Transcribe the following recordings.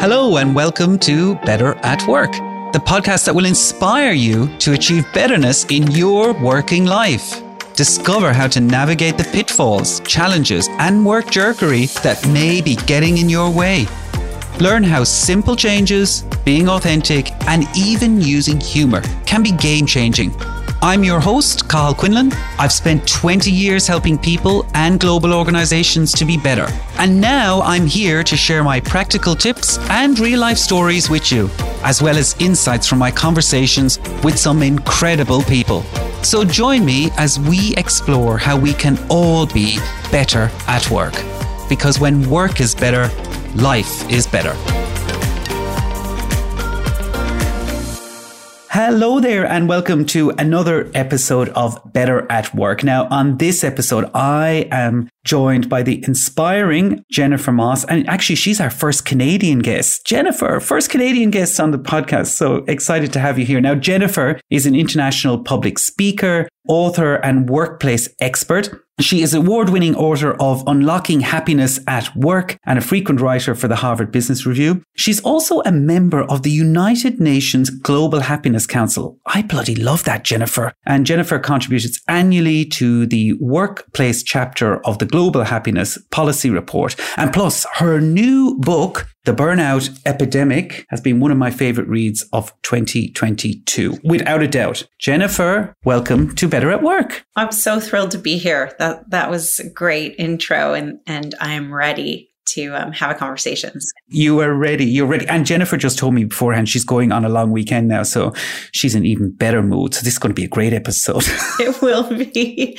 Hello, and welcome to Better at Work, the podcast that will inspire you to achieve betterness in your working life. Discover how to navigate the pitfalls, challenges, and work jerkery that may be getting in your way. Learn how simple changes, being authentic, and even using humor can be game changing I'm your host, Carl Quinlan. I've spent 20 years helping people and global organizations to be better. And now I'm here to share my practical tips and real life stories with you, as well as insights from my conversations with some incredible people. So join me as we explore how we can all be better at work. Because when work is better, life is better. Hello there, and welcome to another episode of Better at Work. Now, on this episode, I am joined by the inspiring Jennifer Moss. And actually, she's our first Canadian guest. Jennifer, first Canadian guest on the podcast. So excited to have you here. Now, Jennifer is an international public speaker, author, and workplace expert. She is award winning author of Unlocking Happiness at Work and a frequent writer for the Harvard Business Review. She's also a member of the United Nations Global Happiness Council. I bloody love that, Jennifer. And Jennifer contributes annually to the workplace chapter of the Global Happiness Policy Report. And plus, her new book, the Burnout Epidemic has been one of my favorite reads of 2022, without a doubt. Jennifer, welcome to Better at Work. I'm so thrilled to be here. That that was a great intro, and and I am ready to um, have a conversation. You are ready. You're ready. And Jennifer just told me beforehand she's going on a long weekend now, so she's in even better mood. So this is going to be a great episode. it will be.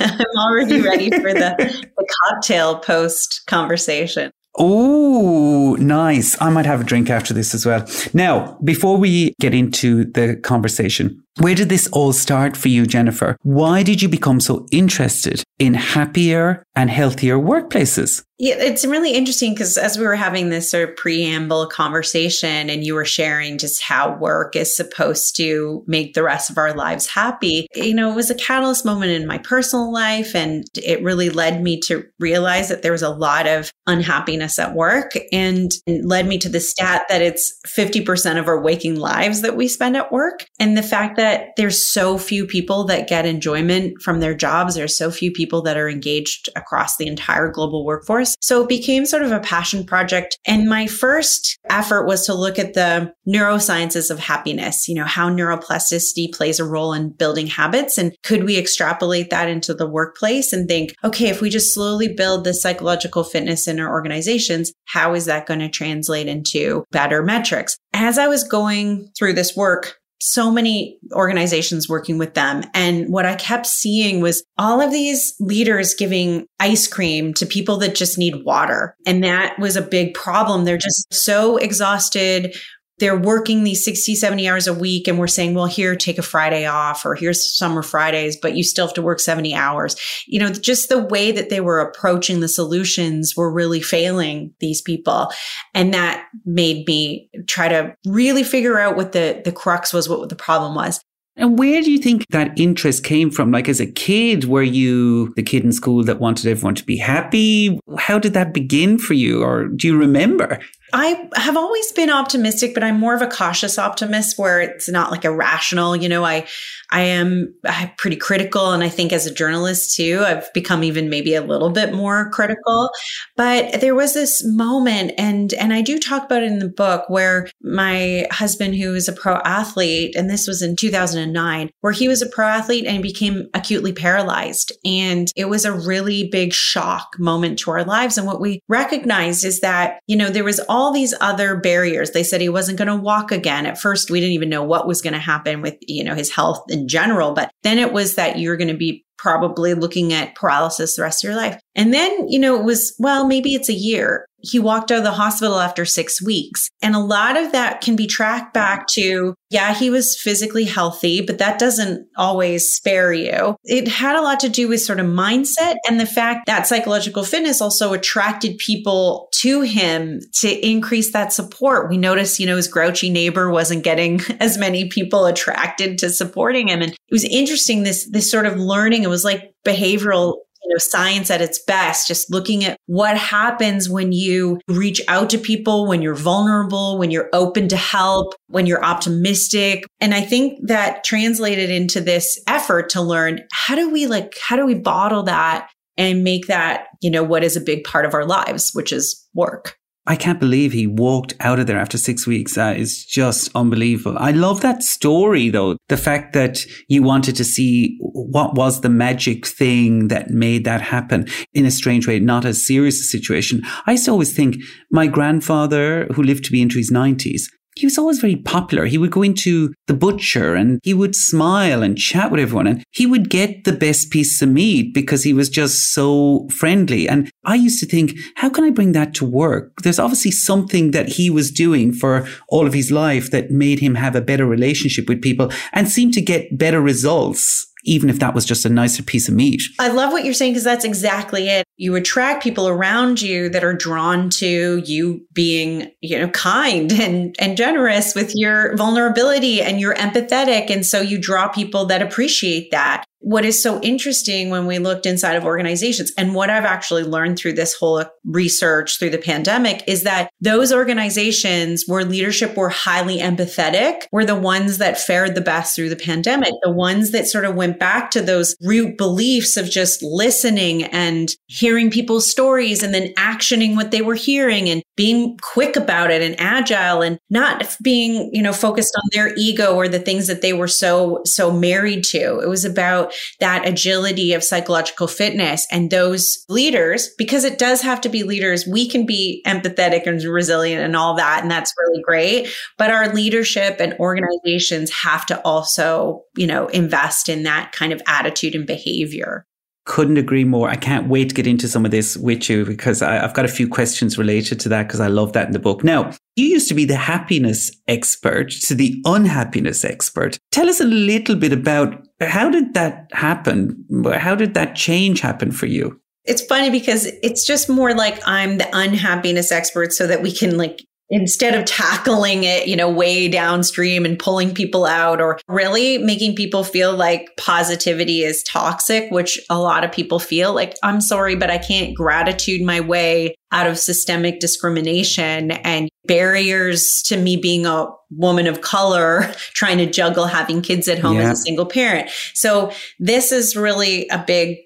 I'm already ready for the, the cocktail post conversation. Oh, nice. I might have a drink after this as well. Now, before we get into the conversation, where did this all start for you, Jennifer? Why did you become so interested in happier and healthier workplaces? Yeah, it's really interesting because as we were having this sort of preamble conversation and you were sharing just how work is supposed to make the rest of our lives happy, you know, it was a catalyst moment in my personal life. And it really led me to realize that there was a lot of unhappiness at work and led me to the stat that it's 50% of our waking lives that we spend at work. And the fact that there's so few people that get enjoyment from their jobs, there's so few people that are engaged across the entire global workforce so it became sort of a passion project. And my first effort was to look at the neurosciences of happiness, you know, how neuroplasticity plays a role in building habits. And could we extrapolate that into the workplace and think, okay, if we just slowly build the psychological fitness in our organizations, how is that going to translate into better metrics? As I was going through this work, so many organizations working with them. And what I kept seeing was all of these leaders giving ice cream to people that just need water. And that was a big problem. They're just so exhausted they're working these 60, 70 hours a week and we're saying, well, here, take a Friday off or here's summer Fridays, but you still have to work 70 hours. You know, just the way that they were approaching the solutions were really failing these people. And that made me try to really figure out what the, the crux was, what the problem was. And where do you think that interest came from? Like as a kid, were you the kid in school that wanted everyone to be happy? How did that begin for you? Or do you remember? I have always been optimistic, but I'm more of a cautious optimist where it's not like irrational. You know, I I am pretty critical. And I think as a journalist too, I've become even maybe a little bit more critical. But there was this moment and, and I do talk about it in the book where my husband, who is a pro athlete, and this was in 2009, where he was a pro athlete and became acutely paralyzed. And it was a really big shock moment to our lives. And what we recognized is that, you know, there was all these other barriers. They said he wasn't going to walk again. At first, we didn't even know what was going to happen with, you know, his health in general. But then it was that you're going to be probably looking at paralysis the rest of your life. And then, you know, it was, well, maybe it's a year. He walked out of the hospital after six weeks. And a lot of that can be tracked back to, yeah, he was physically healthy, but that doesn't always spare you. It had a lot to do with sort of mindset and the fact that psychological fitness also attracted people to him to increase that support. We noticed, you know, his grouchy neighbor wasn't getting as many people attracted to supporting him. And it was interesting, this, this sort of learning. It was like behavioral you know, science at its best, just looking at what happens when you reach out to people, when you're vulnerable, when you're open to help, when you're optimistic. And I think that translated into this effort to learn how do we like, how do we bottle that and make that, you know, what is a big part of our lives, which is work. I can't believe he walked out of there after six weeks. That is just unbelievable. I love that story though. The fact that you wanted to see what was the magic thing that made that happen in a strange way, not as serious a situation. I used to always think my grandfather, who lived to be into his nineties, he was always very popular. He would go into the butcher and he would smile and chat with everyone and he would get the best piece of meat because he was just so friendly. And I used to think, how can I bring that to work? There's obviously something that he was doing for all of his life that made him have a better relationship with people and seem to get better results even if that was just a nicer piece of meat. I love what you're saying because that's exactly it. You attract people around you that are drawn to you being, you know, kind and and generous with your vulnerability and you're empathetic. And so you draw people that appreciate that what is so interesting when we looked inside of organizations and what I've actually learned through this whole research through the pandemic is that those organizations where leadership were highly empathetic were the ones that fared the best through the pandemic. The ones that sort of went back to those root beliefs of just listening and hearing people's stories and then actioning what they were hearing and being quick about it and agile and not being, you know, focused on their ego or the things that they were so, so married to. It was about that agility of psychological fitness and those leaders, because it does have to be leaders. We can be empathetic and resilient and all that. And that's really great. But our leadership and organizations have to also, you know, invest in that kind of attitude and behavior. Couldn't agree more. I can't wait to get into some of this with you because I, have got a few questions related to that because I love that in the book. Now, you used to be the happiness expert to the unhappiness expert. Tell us a little bit about how did that happen? How did that change happen for you? It's funny because it's just more like I'm the unhappiness expert so that we can like instead of tackling it, you know, way downstream and pulling people out or really making people feel like positivity is toxic, which a lot of people feel like, I'm sorry, but I can't gratitude my way out of systemic discrimination and barriers to me being a woman of color trying to juggle having kids at home yeah. as a single parent. So this is really a big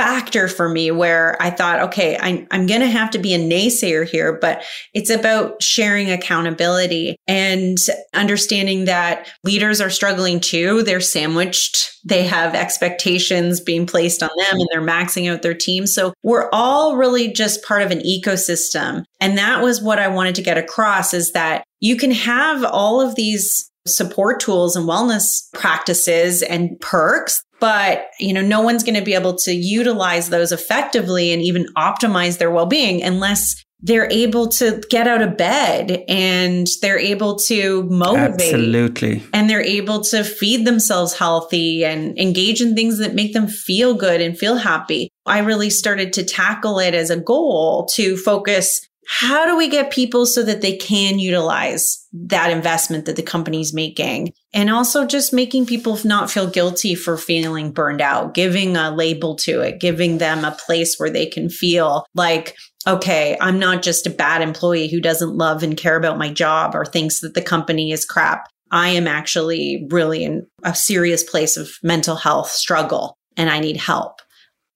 factor for me where I thought, okay, I, I'm going to have to be a naysayer here, but it's about sharing accountability and understanding that leaders are struggling too. They're sandwiched. They have expectations being placed on them and they're maxing out their team. So we're all really just part of an ecosystem. And that was what I wanted to get across is that you can have all of these support tools and wellness practices and perks but you know no one's going to be able to utilize those effectively and even optimize their well-being unless they're able to get out of bed and they're able to motivate absolutely. and they're able to feed themselves healthy and engage in things that make them feel good and feel happy. I really started to tackle it as a goal to focus how do we get people so that they can utilize that investment that the company's making? And also just making people not feel guilty for feeling burned out, giving a label to it, giving them a place where they can feel like, okay, I'm not just a bad employee who doesn't love and care about my job or thinks that the company is crap. I am actually really in a serious place of mental health struggle and I need help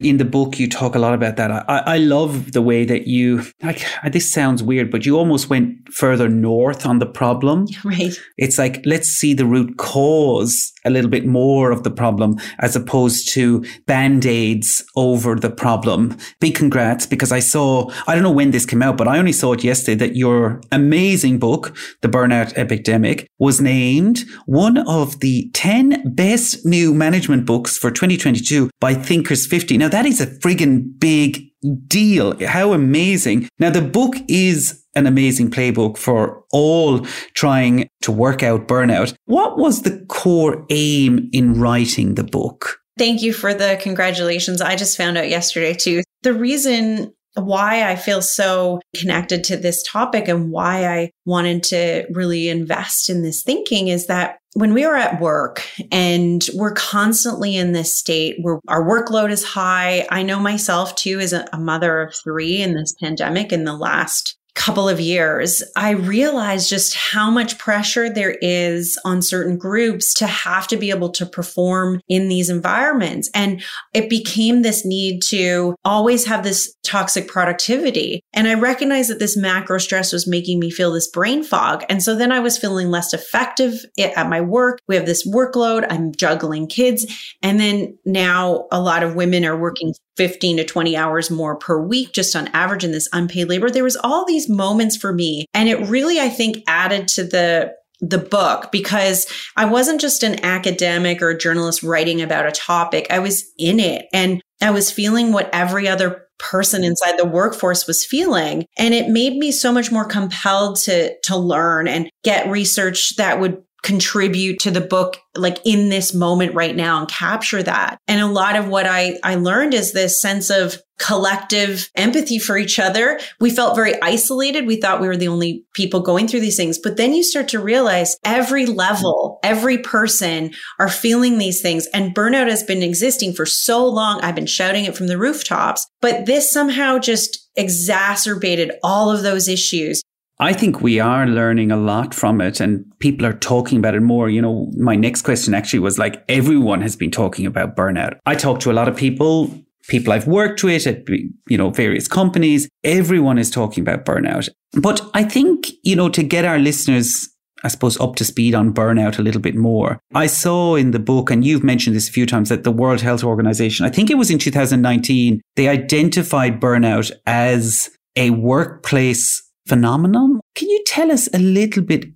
in the book you talk a lot about that. I, I love the way that you like uh, this sounds weird but you almost went further north on the problem. Right. It's like let's see the root cause a little bit more of the problem as opposed to band-aids over the problem. Big congrats because i saw i don't know when this came out but i only saw it yesterday that your amazing book the burnout epidemic was named one of the 10 best new management books for 2022 by thinkers 50 now that is a friggin' big deal. How amazing. Now the book is an amazing playbook for all trying to work out burnout. What was the core aim in writing the book? Thank you for the congratulations. I just found out yesterday too. The reason why I feel so connected to this topic and why I wanted to really invest in this thinking is that when we are at work and we're constantly in this state where our workload is high, I know myself too, as a, mother of three in this pandemic in the last couple of years, I realized just how much pressure there is on certain groups to have to be able to perform in these environments. And it became this need to always have this toxic productivity. And I recognized that this macro stress was making me feel this brain fog. And so then I was feeling less effective at my work. We have this workload. I'm juggling kids. And then now a lot of women are working 15 to 20 hours more per week, just on average in this unpaid labor. There was all these moments for me. And it really, I think, added to the the book because I wasn't just an academic or a journalist writing about a topic. I was in it and I was feeling what every other person inside the workforce was feeling. And it made me so much more compelled to, to learn and get research that would contribute to the book like in this moment right now and capture that. And a lot of what I, I learned is this sense of collective empathy for each other. We felt very isolated. We thought we were the only people going through these things. But then you start to realize every level, every person are feeling these things. And burnout has been existing for so long. I've been shouting it from the rooftops, but this somehow just exacerbated all of those issues. I think we are learning a lot from it and people are talking about it more. You know, my next question actually was like, everyone has been talking about burnout. I talk to a lot of people, people I've worked with at, you know, various companies. Everyone is talking about burnout. But I think, you know, to get our listeners I suppose, up to speed on burnout a little bit more. I saw in the book, and you've mentioned this a few times, that the World Health Organization, I think it was in 2019, they identified burnout as a workplace phenomenon. Can you tell us a little bit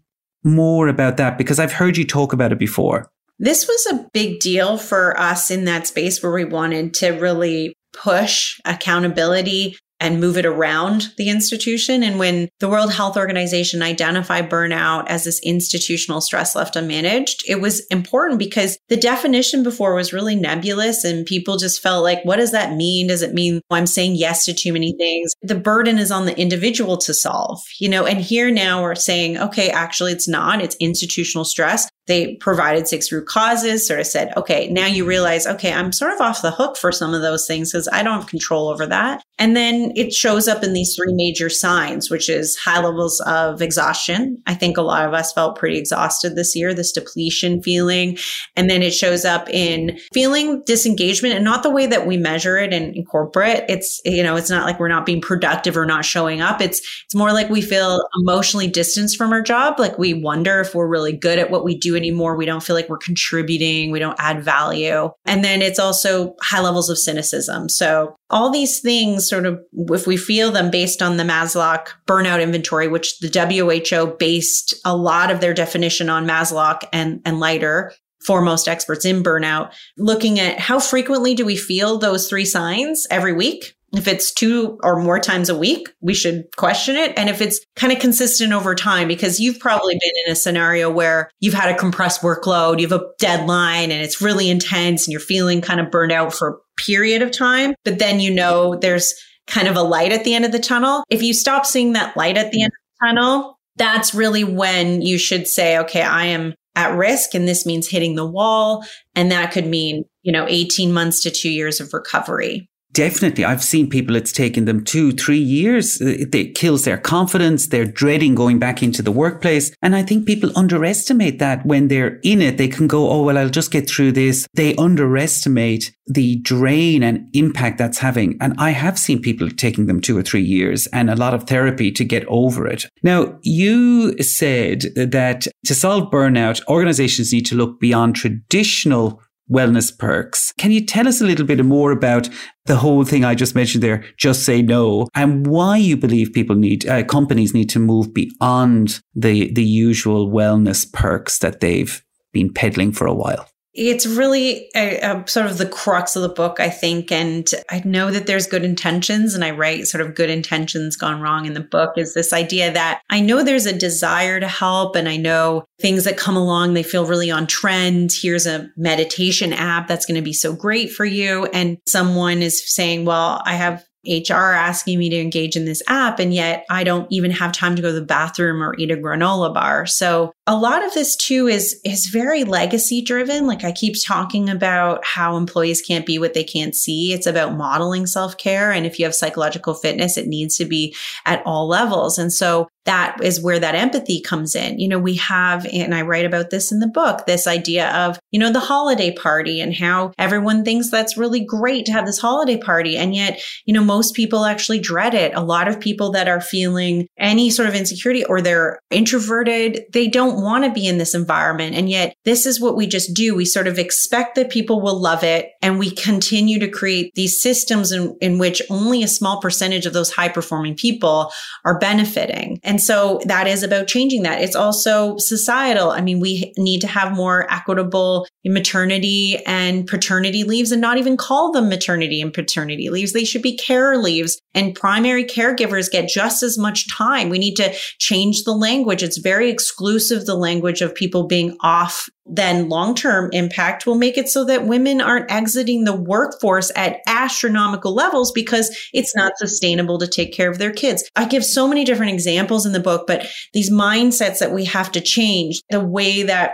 more about that? Because I've heard you talk about it before. This was a big deal for us in that space where we wanted to really push accountability and move it around the institution. And when the World Health Organization identified burnout as this institutional stress left unmanaged, it was important because the definition before was really nebulous and people just felt like, what does that mean? Does it mean I'm saying yes to too many things? The burden is on the individual to solve, you know, and here now we're saying, okay, actually it's not. It's institutional stress. They provided six root causes, sort of said, okay, now you realize, okay, I'm sort of off the hook for some of those things because I don't have control over that. And then it shows up in these three major signs, which is high levels of exhaustion. I think a lot of us felt pretty exhausted this year, this depletion feeling. And then it shows up in feeling disengagement and not the way that we measure it in, in corporate. It's, you know, it's not like we're not being productive or not showing up. It's, it's more like we feel emotionally distanced from our job. Like we wonder if we're really good at what we do anymore. We don't feel like we're contributing. We don't add value. And then it's also high levels of cynicism. So all these things sort of, if we feel them based on the Maslach burnout inventory, which the WHO based a lot of their definition on Maslach and, and Leiter, foremost experts in burnout, looking at how frequently do we feel those three signs every week? If it's two or more times a week, we should question it. And if it's kind of consistent over time, because you've probably been in a scenario where you've had a compressed workload, you have a deadline and it's really intense and you're feeling kind of burned out for a period of time, but then you know there's kind of a light at the end of the tunnel. If you stop seeing that light at the end of the tunnel, that's really when you should say, okay, I am at risk and this means hitting the wall. And that could mean, you know, 18 months to two years of recovery. Definitely. I've seen people, it's taken them two, three years. Uh, it kills their confidence. They're dreading going back into the workplace. And I think people underestimate that when they're in it. They can go, oh, well, I'll just get through this. They underestimate the drain and impact that's having. And I have seen people taking them two or three years and a lot of therapy to get over it. Now, you said that to solve burnout, organizations need to look beyond traditional wellness perks. Can you tell us a little bit more about the whole thing I just mentioned there, just say no, and why you believe people need, uh, companies need to move beyond the, the usual wellness perks that they've been peddling for a while? It's really a, a, sort of the crux of the book, I think. And I know that there's good intentions, and I write sort of good intentions gone wrong in the book is this idea that I know there's a desire to help, and I know things that come along, they feel really on trend. Here's a meditation app that's going to be so great for you. And someone is saying, well, I have HR asking me to engage in this app, and yet I don't even have time to go to the bathroom or eat a granola bar. So a lot of this too is is very legacy driven. Like I keep talking about how employees can't be what they can't see. It's about modeling self care, and if you have psychological fitness, it needs to be at all levels. And so that is where that empathy comes in. You know, we have, and I write about this in the book, this idea of, you know, the holiday party and how everyone thinks that's really great to have this holiday party. And yet, you know, most people actually dread it. A lot of people that are feeling any sort of insecurity or they're introverted, they don't want to be in this environment. And yet, this is what we just do. We sort of expect that people will love it. And we continue to create these systems in, in which only a small percentage of those high performing people are benefiting. And so that is about changing that. It's also societal. I mean, we need to have more equitable maternity and paternity leaves and not even call them maternity and paternity leaves. They should be care leaves and primary caregivers get just as much time. We need to change the language. It's very exclusive, the language of people being off. Then long term impact will make it so that women aren't exiting the workforce at astronomical levels because it's not sustainable to take care of their kids. I give so many different examples in the book, but these mindsets that we have to change, the way that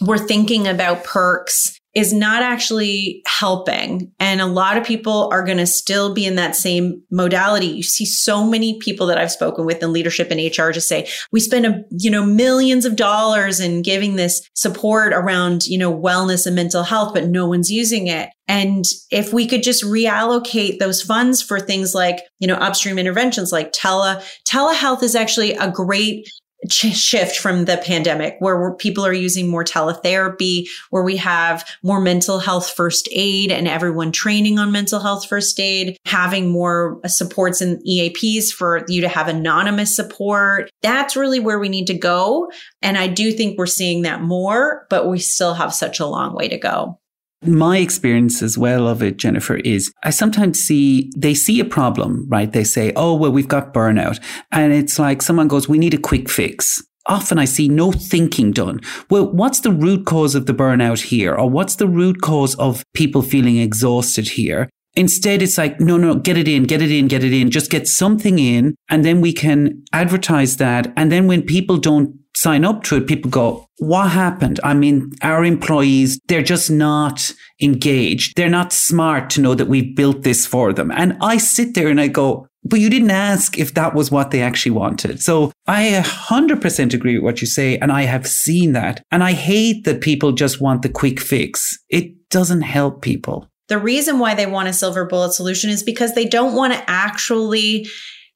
we're thinking about perks is not actually helping. And a lot of people are going to still be in that same modality. You see so many people that I've spoken with in leadership and HR just say, we spend a, you know, millions of dollars in giving this support around, you know, wellness and mental health, but no one's using it. And if we could just reallocate those funds for things like, you know, upstream interventions like tele, telehealth is actually a great shift from the pandemic where people are using more teletherapy, where we have more mental health first aid and everyone training on mental health first aid, having more uh, supports and EAPs for you to have anonymous support. That's really where we need to go. And I do think we're seeing that more, but we still have such a long way to go. My experience as well of it, Jennifer, is I sometimes see they see a problem, right? They say, oh, well, we've got burnout. And it's like someone goes, we need a quick fix. Often I see no thinking done. Well, what's the root cause of the burnout here? Or what's the root cause of people feeling exhausted here? Instead, it's like, no, no, get it in, get it in, get it in. Just get something in. And then we can advertise that. And then when people don't sign up to it, people go, what happened? I mean, our employees, they're just not engaged. They're not smart to know that we've built this for them. And I sit there and I go, but you didn't ask if that was what they actually wanted. So I 100% agree with what you say. And I have seen that. And I hate that people just want the quick fix. It doesn't help people. The reason why they want a silver bullet solution is because they don't want to actually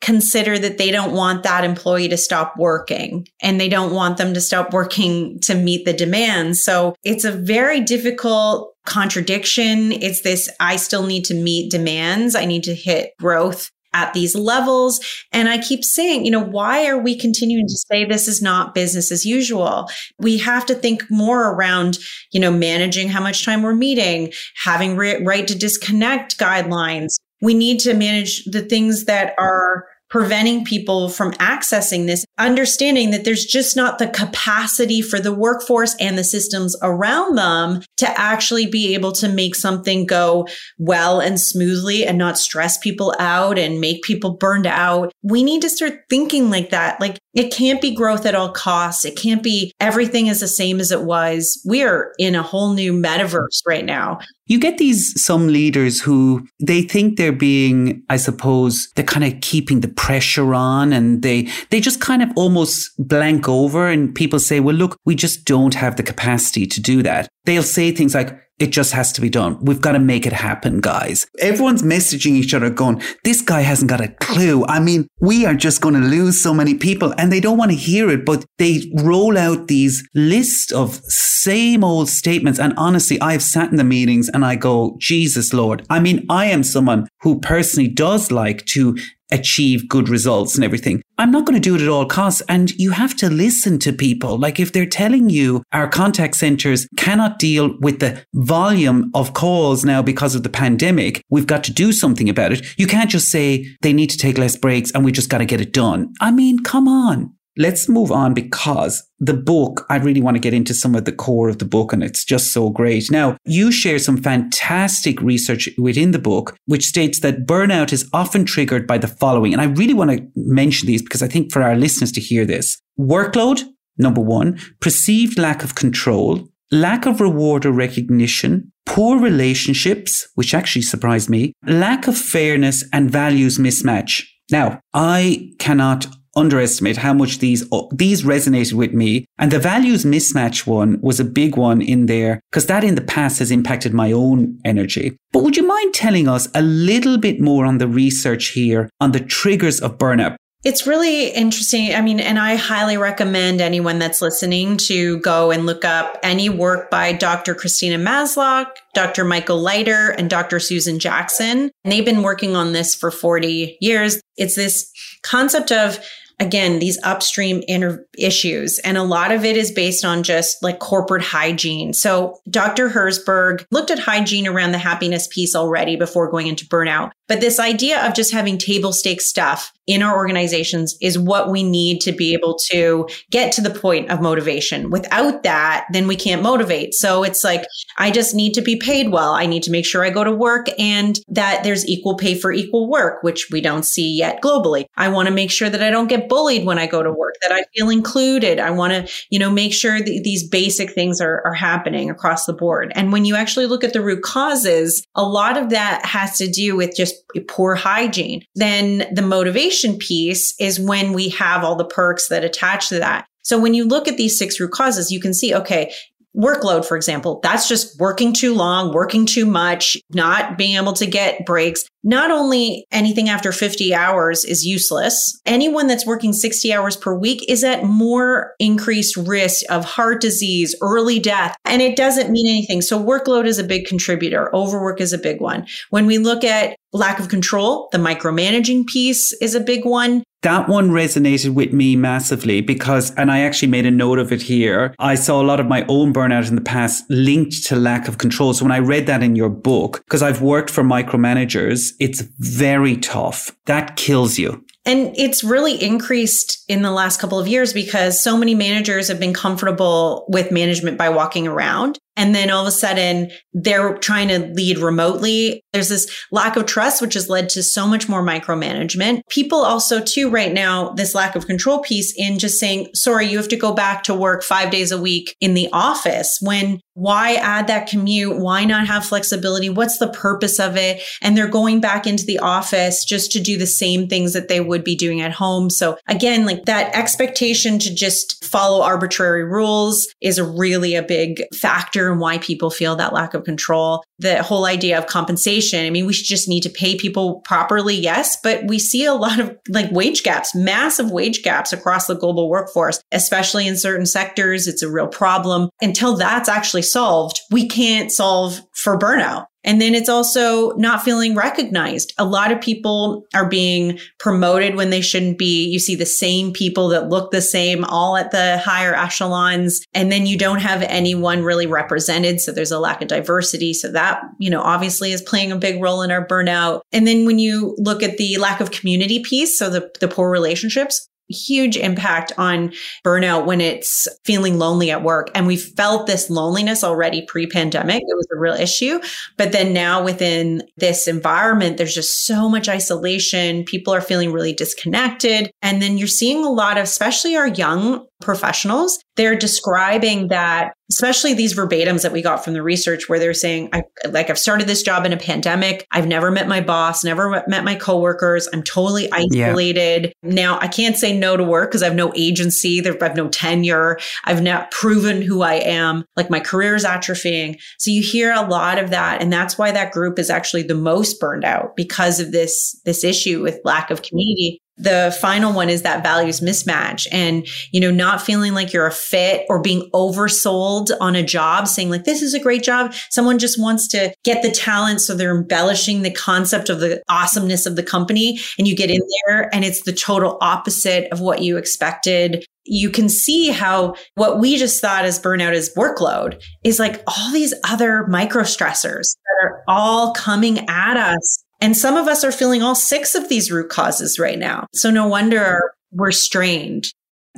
consider that they don't want that employee to stop working and they don't want them to stop working to meet the demands. So it's a very difficult contradiction. It's this I still need to meet demands. I need to hit growth at these levels. And I keep saying, you know, why are we continuing to say this is not business as usual? We have to think more around, you know, managing how much time we're meeting, having right to disconnect guidelines, we need to manage the things that are preventing people from accessing this, understanding that there's just not the capacity for the workforce and the systems around them to actually be able to make something go well and smoothly and not stress people out and make people burned out. We need to start thinking like that. Like it can't be growth at all costs. It can't be everything is the same as it was. We are in a whole new metaverse right now. You get these some leaders who they think they're being, I suppose, they're kind of keeping the pressure on and they, they just kind of almost blank over and people say, well, look, we just don't have the capacity to do that. They'll say things like, it just has to be done. We've got to make it happen, guys. Everyone's messaging each other going, this guy hasn't got a clue. I mean, we are just going to lose so many people and they don't want to hear it, but they roll out these lists of same old statements. And honestly, I've sat in the meetings and I go, Jesus Lord. I mean, I am someone who personally does like to achieve good results and everything. I'm not going to do it at all costs. And you have to listen to people. Like if they're telling you our contact centers cannot deal with the volume of calls now because of the pandemic, we've got to do something about it. You can't just say they need to take less breaks and we just got to get it done. I mean, come on. Let's move on because the book, I really want to get into some of the core of the book and it's just so great. Now, you share some fantastic research within the book, which states that burnout is often triggered by the following. And I really want to mention these because I think for our listeners to hear this workload, number one, perceived lack of control, lack of reward or recognition, poor relationships, which actually surprised me, lack of fairness and values mismatch. Now, I cannot underestimate how much these these resonated with me and the values mismatch one was a big one in there because that in the past has impacted my own energy but would you mind telling us a little bit more on the research here on the triggers of burnout it's really interesting. I mean, and I highly recommend anyone that's listening to go and look up any work by Dr. Christina Maslach, Dr. Michael Leiter, and Dr. Susan Jackson. And they've been working on this for 40 years. It's this concept of again, these upstream inter- issues. And a lot of it is based on just like corporate hygiene. So Dr. Herzberg looked at hygiene around the happiness piece already before going into burnout. But this idea of just having table stakes stuff in our organizations is what we need to be able to get to the point of motivation. Without that, then we can't motivate. So it's like, I just need to be paid well. I need to make sure I go to work and that there's equal pay for equal work, which we don't see yet globally. I want to make sure that I don't get bullied when I go to work, that I feel included. I want to, you know, make sure that these basic things are, are happening across the board. And when you actually look at the root causes, a lot of that has to do with just poor hygiene. Then the motivation piece is when we have all the perks that attach to that. So when you look at these six root causes, you can see, okay, workload, for example, that's just working too long, working too much, not being able to get breaks. Not only anything after 50 hours is useless, anyone that's working 60 hours per week is at more increased risk of heart disease, early death, and it doesn't mean anything. So workload is a big contributor. Overwork is a big one. When we look at lack of control, the micromanaging piece is a big one. That one resonated with me massively because, and I actually made a note of it here. I saw a lot of my own burnout in the past linked to lack of control. So when I read that in your book, because I've worked for micromanagers, it's very tough. That kills you. And it's really increased in the last couple of years because so many managers have been comfortable with management by walking around. And then all of a sudden they're trying to lead remotely. There's this lack of trust, which has led to so much more micromanagement. People also too right now, this lack of control piece in just saying, sorry, you have to go back to work five days a week in the office when why add that commute? Why not have flexibility? What's the purpose of it? And they're going back into the office just to do the same things that they would be doing at home. So again, like that expectation to just follow arbitrary rules is really a big factor in why people feel that lack of control. The whole idea of compensation. I mean, we just need to pay people properly. Yes, but we see a lot of like wage gaps, massive wage gaps across the global workforce, especially in certain sectors. It's a real problem until that's actually solved, we can't solve for burnout. And then it's also not feeling recognized. A lot of people are being promoted when they shouldn't be. You see the same people that look the same all at the higher echelons. And then you don't have anyone really represented. So there's a lack of diversity. So that, you know, obviously is playing a big role in our burnout. And then when you look at the lack of community piece, so the, the poor relationships, huge impact on burnout when it's feeling lonely at work. And we felt this loneliness already pre pandemic. It was a real issue. But then now within this environment, there's just so much isolation. People are feeling really disconnected. And then you're seeing a lot of, especially our young professionals, they're describing that, especially these verbatims that we got from the research where they're saying, I like I've started this job in a pandemic. I've never met my boss, never met my coworkers. I'm totally isolated. Yeah. Now I can't say no to work because I have no agency. I have no tenure. I've not proven who I am. Like my career is atrophying. So you hear a lot of that. And that's why that group is actually the most burned out because of this, this issue with lack of community the final one is that values mismatch. And you know not feeling like you're a fit or being oversold on a job saying like this is a great job. Someone just wants to get the talent so they're embellishing the concept of the awesomeness of the company and you get in there and it's the total opposite of what you expected. You can see how what we just thought as burnout is workload is like all these other micro stressors that are all coming at us and some of us are feeling all six of these root causes right now. So no wonder we're strained.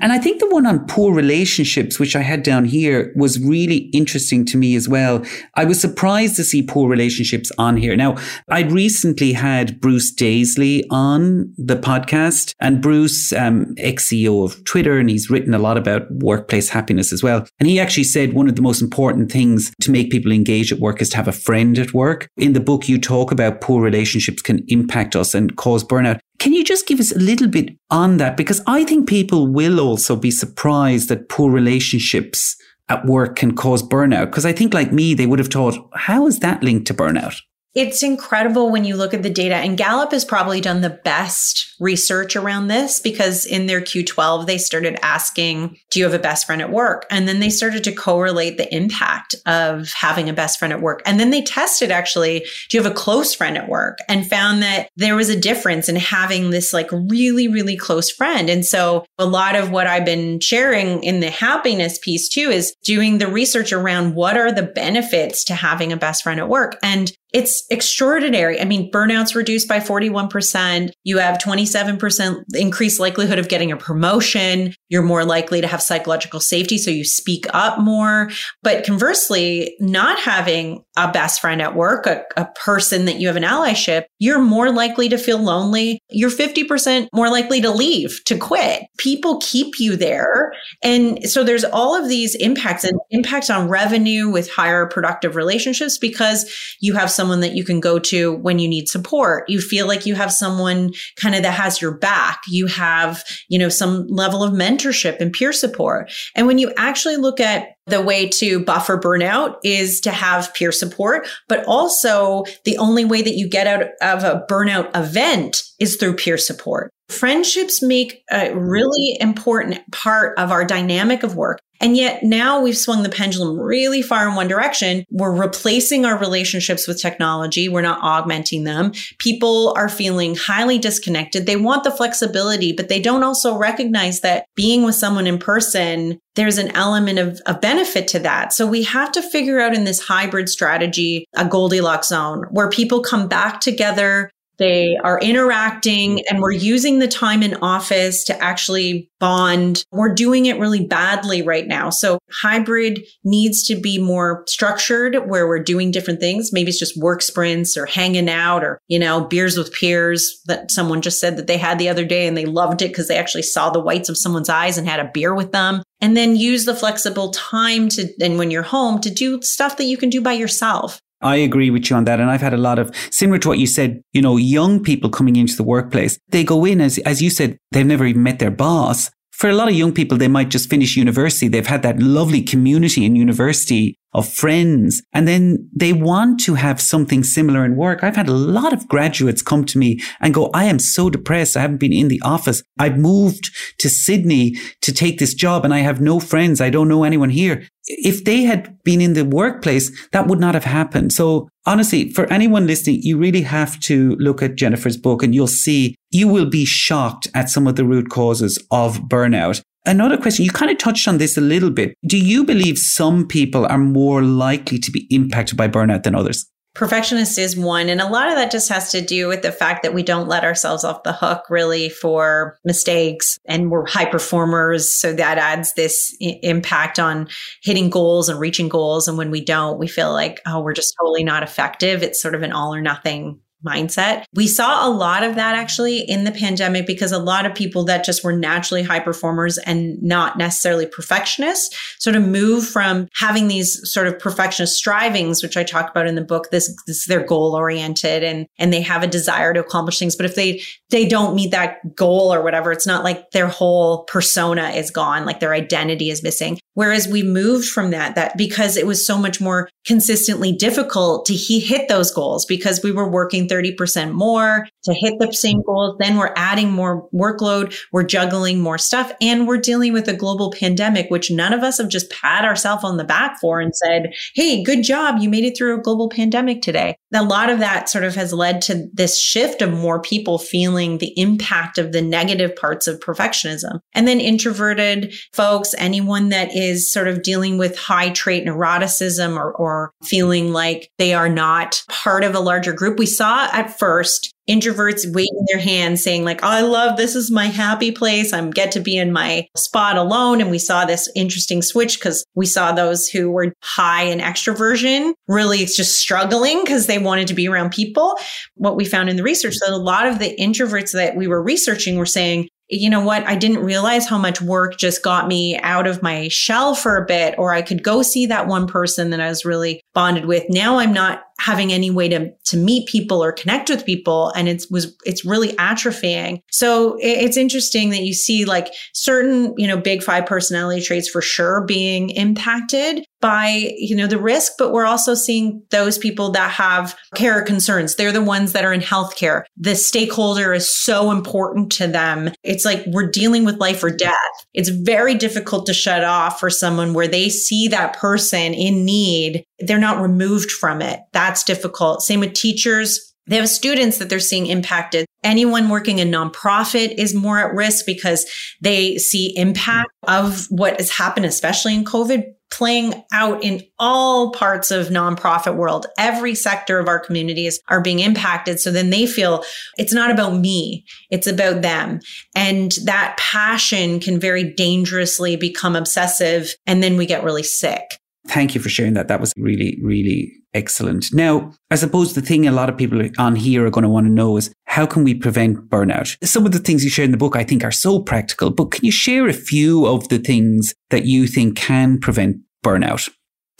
And I think the one on poor relationships, which I had down here, was really interesting to me as well. I was surprised to see poor relationships on here. Now, I'd recently had Bruce Daisley on the podcast, and Bruce, um, ex CEO of Twitter, and he's written a lot about workplace happiness as well. And he actually said one of the most important things to make people engage at work is to have a friend at work. In the book, you talk about poor relationships can impact us and cause burnout. Can you just give us a little bit on that? Because I think people will also be surprised that poor relationships at work can cause burnout. Because I think, like me, they would have thought, how is that linked to burnout? It's incredible when you look at the data, and Gallup has probably done the best research around this because in their Q12, they started asking, Do you have a best friend at work? And then they started to correlate the impact of having a best friend at work. And then they tested actually, Do you have a close friend at work? And found that there was a difference in having this like really, really close friend. And so a lot of what I've been sharing in the happiness piece too is doing the research around what are the benefits to having a best friend at work. And it's extraordinary. I mean, burnouts reduced by 41%. You have 27% increased likelihood of getting a promotion. You're more likely to have psychological safety. So you speak up more. But conversely, not having a best friend at work, a, a person that you have an allyship, you're more likely to feel lonely. You're 50% more likely to leave, to quit. People keep you there. And so there's all of these impacts and impacts on revenue with higher productive relationships because you have someone that you can go to when you need support. You feel like you have someone kind of that has your back. You have, you know, some level of mentorship and peer support. And when you actually look at the way to buffer burnout is to have peer support, but also the only way that you get out of a burnout event is through peer support. Friendships make a really important part of our dynamic of work. And yet now we've swung the pendulum really far in one direction. We're replacing our relationships with technology. We're not augmenting them. People are feeling highly disconnected. They want the flexibility, but they don't also recognize that being with someone in person, there's an element of, of benefit to that. So we have to figure out in this hybrid strategy a Goldilocks zone where people come back together they are interacting mm-hmm. and we're using the time in office to actually bond. We're doing it really badly right now. So hybrid needs to be more structured where we're doing different things. Maybe it's just work sprints or hanging out or, you know, beers with peers that someone just said that they had the other day and they loved it because they actually saw the whites of someone's eyes and had a beer with them and then use the flexible time to and when you're home to do stuff that you can do by yourself I agree with you on that. And I've had a lot of similar to what you said, you know, young people coming into the workplace. They go in as, as you said, they've never even met their boss. For a lot of young people, they might just finish university. They've had that lovely community in university of friends. And then they want to have something similar in work. I've had a lot of graduates come to me and go, I am so depressed. I haven't been in the office. I've moved to Sydney to take this job and I have no friends. I don't know anyone here. If they had been in the workplace, that would not have happened. So honestly, for anyone listening, you really have to look at Jennifer's book and you'll see you will be shocked at some of the root causes of burnout. Another question, you kind of touched on this a little bit. Do you believe some people are more likely to be impacted by burnout than others? Perfectionist is one. And a lot of that just has to do with the fact that we don't let ourselves off the hook really for mistakes and we're high performers. So that adds this I- impact on hitting goals and reaching goals. And when we don't, we feel like, oh, we're just totally not effective. It's sort of an all or nothing mindset. We saw a lot of that actually in the pandemic because a lot of people that just were naturally high performers and not necessarily perfectionists sort of move from having these sort of perfectionist strivings, which I talk about in the book. This, this they're goal oriented and, and they have a desire to accomplish things. But if they, they don't meet that goal or whatever, it's not like their whole persona is gone, like their identity is missing. Whereas we moved from that, that because it was so much more consistently difficult to he hit those goals because we were working 30% more to hit the same goals. Then we're adding more workload. We're juggling more stuff and we're dealing with a global pandemic, which none of us have just pat ourselves on the back for and said, Hey, good job. You made it through a global pandemic today. A lot of that sort of has led to this shift of more people feeling the impact of the negative parts of perfectionism. And then introverted folks, anyone that is sort of dealing with high trait neuroticism or, or feeling like they are not part of a larger group. We saw at first introverts waving their hands saying like, I love this is my happy place. I'm get to be in my spot alone. And we saw this interesting switch because we saw those who were high in extroversion really just struggling because they wanted to be around people. What we found in the research that a lot of the introverts that we were researching were saying, you know what? I didn't realize how much work just got me out of my shell for a bit, or I could go see that one person that I was really bonded with. Now I'm not having any way to to meet people or connect with people and it was it's really atrophying so it's interesting that you see like certain you know big five personality traits for sure being impacted by you know the risk but we're also seeing those people that have care concerns they're the ones that are in healthcare the stakeholder is so important to them it's like we're dealing with life or death it's very difficult to shut off for someone where they see that person in need they're not removed from it. That's difficult. Same with teachers. They have students that they're seeing impacted. Anyone working in nonprofit is more at risk because they see impact of what has happened, especially in COVID, playing out in all parts of nonprofit world. Every sector of our communities are being impacted. So then they feel it's not about me. It's about them. And that passion can very dangerously become obsessive. And then we get really sick. Thank you for sharing that. That was really, really excellent. Now, I suppose the thing a lot of people on here are going to want to know is how can we prevent burnout? Some of the things you share in the book, I think, are so practical, but can you share a few of the things that you think can prevent burnout?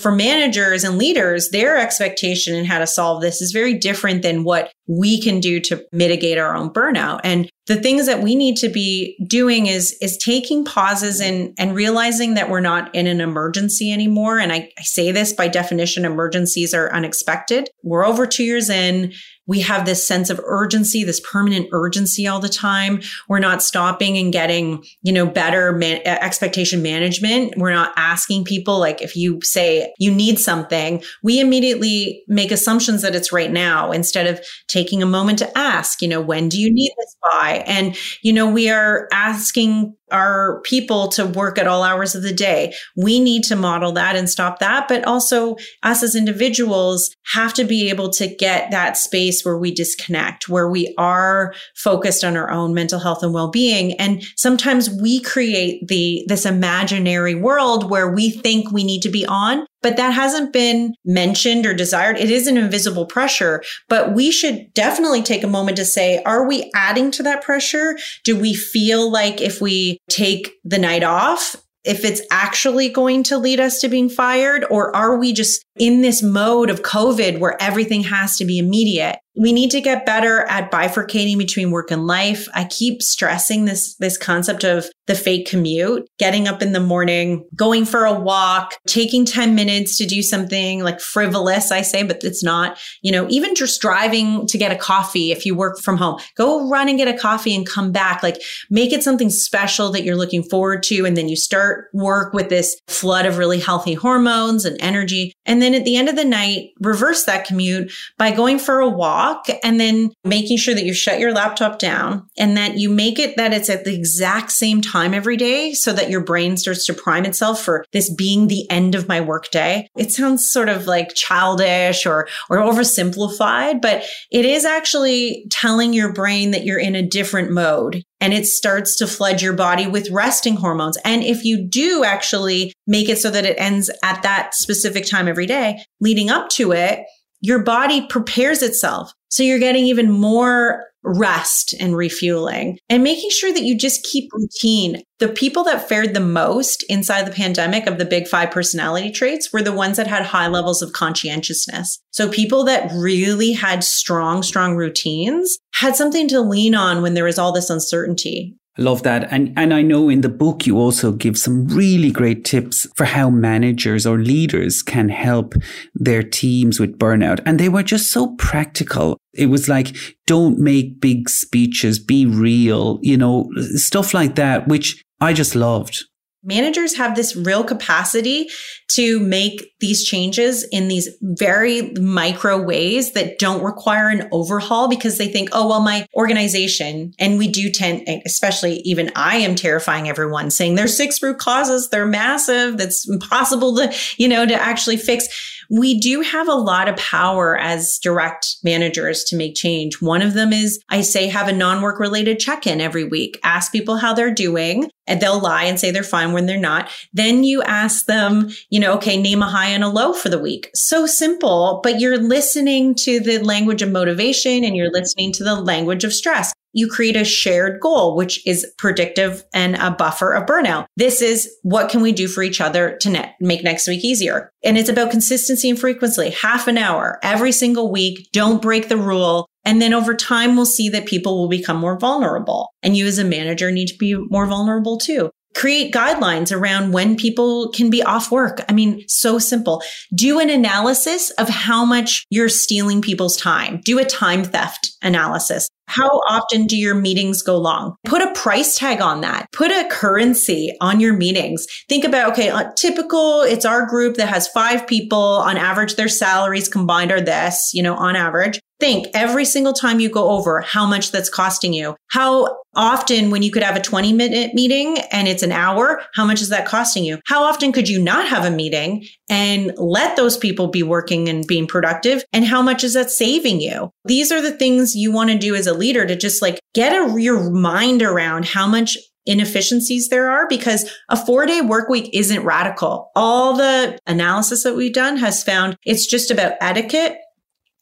for managers and leaders, their expectation in how to solve this is very different than what we can do to mitigate our own burnout. And the things that we need to be doing is is taking pauses and and realizing that we're not in an emergency anymore. And I, I say this by definition, emergencies are unexpected. We're over two years in we have this sense of urgency, this permanent urgency all the time. We're not stopping and getting, you know, better man- expectation management. We're not asking people, like, if you say you need something, we immediately make assumptions that it's right now instead of taking a moment to ask, you know, when do you need this by? And, you know, we are asking our people to work at all hours of the day. We need to model that and stop that. But also us as individuals have to be able to get that space where we disconnect, where we are focused on our own mental health and well-being. And sometimes we create the, this imaginary world where we think we need to be on but that hasn't been mentioned or desired. It is an invisible pressure, but we should definitely take a moment to say, are we adding to that pressure? Do we feel like if we take the night off, if it's actually going to lead us to being fired, or are we just in this mode of COVID where everything has to be immediate? We need to get better at bifurcating between work and life. I keep stressing this, this concept of the fake commute, getting up in the morning, going for a walk, taking 10 minutes to do something like frivolous, I say, but it's not, you know, even just driving to get a coffee if you work from home, go run and get a coffee and come back. Like make it something special that you're looking forward to. And then you start work with this flood of really healthy hormones and energy. And then at the end of the night, reverse that commute by going for a walk and then making sure that you shut your laptop down and that you make it that it's at the exact same time every day so that your brain starts to prime itself for this being the end of my workday. It sounds sort of like childish or, or oversimplified, but it is actually telling your brain that you're in a different mode and it starts to flood your body with resting hormones. And if you do actually make it so that it ends at that specific time every day leading up to it, your body prepares itself. So you're getting even more rest and refueling and making sure that you just keep routine. The people that fared the most inside the pandemic of the big five personality traits were the ones that had high levels of conscientiousness. So people that really had strong, strong routines had something to lean on when there was all this uncertainty. Love that. And, and I know in the book, you also give some really great tips for how managers or leaders can help their teams with burnout. And they were just so practical. It was like, don't make big speeches, be real, you know, stuff like that, which I just loved managers have this real capacity to make these changes in these very micro ways that don't require an overhaul because they think, oh, well, my organization, and we do tend, especially even I am terrifying everyone saying there's six root causes, they're massive, that's impossible to, you know, to actually fix we do have a lot of power as direct managers to make change. One of them is I say have a non work related check in every week. Ask people how they're doing and they'll lie and say they're fine when they're not. Then you ask them, you know, okay, name a high and a low for the week. So simple, but you're listening to the language of motivation and you're listening to the language of stress you create a shared goal, which is predictive and a buffer of burnout. This is what can we do for each other to make next week easier? And it's about consistency and frequency, half an hour every single week. Don't break the rule. And then over time, we'll see that people will become more vulnerable. And you as a manager need to be more vulnerable too create guidelines around when people can be off work. I mean, so simple. Do an analysis of how much you're stealing people's time. Do a time theft analysis. How often do your meetings go long? Put a price tag on that. Put a currency on your meetings. Think about, okay, typical, it's our group that has five people. On average, their salaries combined are this, you know, on average think every single time you go over how much that's costing you. How often when you could have a 20 minute meeting and it's an hour, how much is that costing you? How often could you not have a meeting and let those people be working and being productive? And how much is that saving you? These are the things you want to do as a leader to just like get a, your mind around how much inefficiencies there are because a four day work week isn't radical. All the analysis that we've done has found it's just about etiquette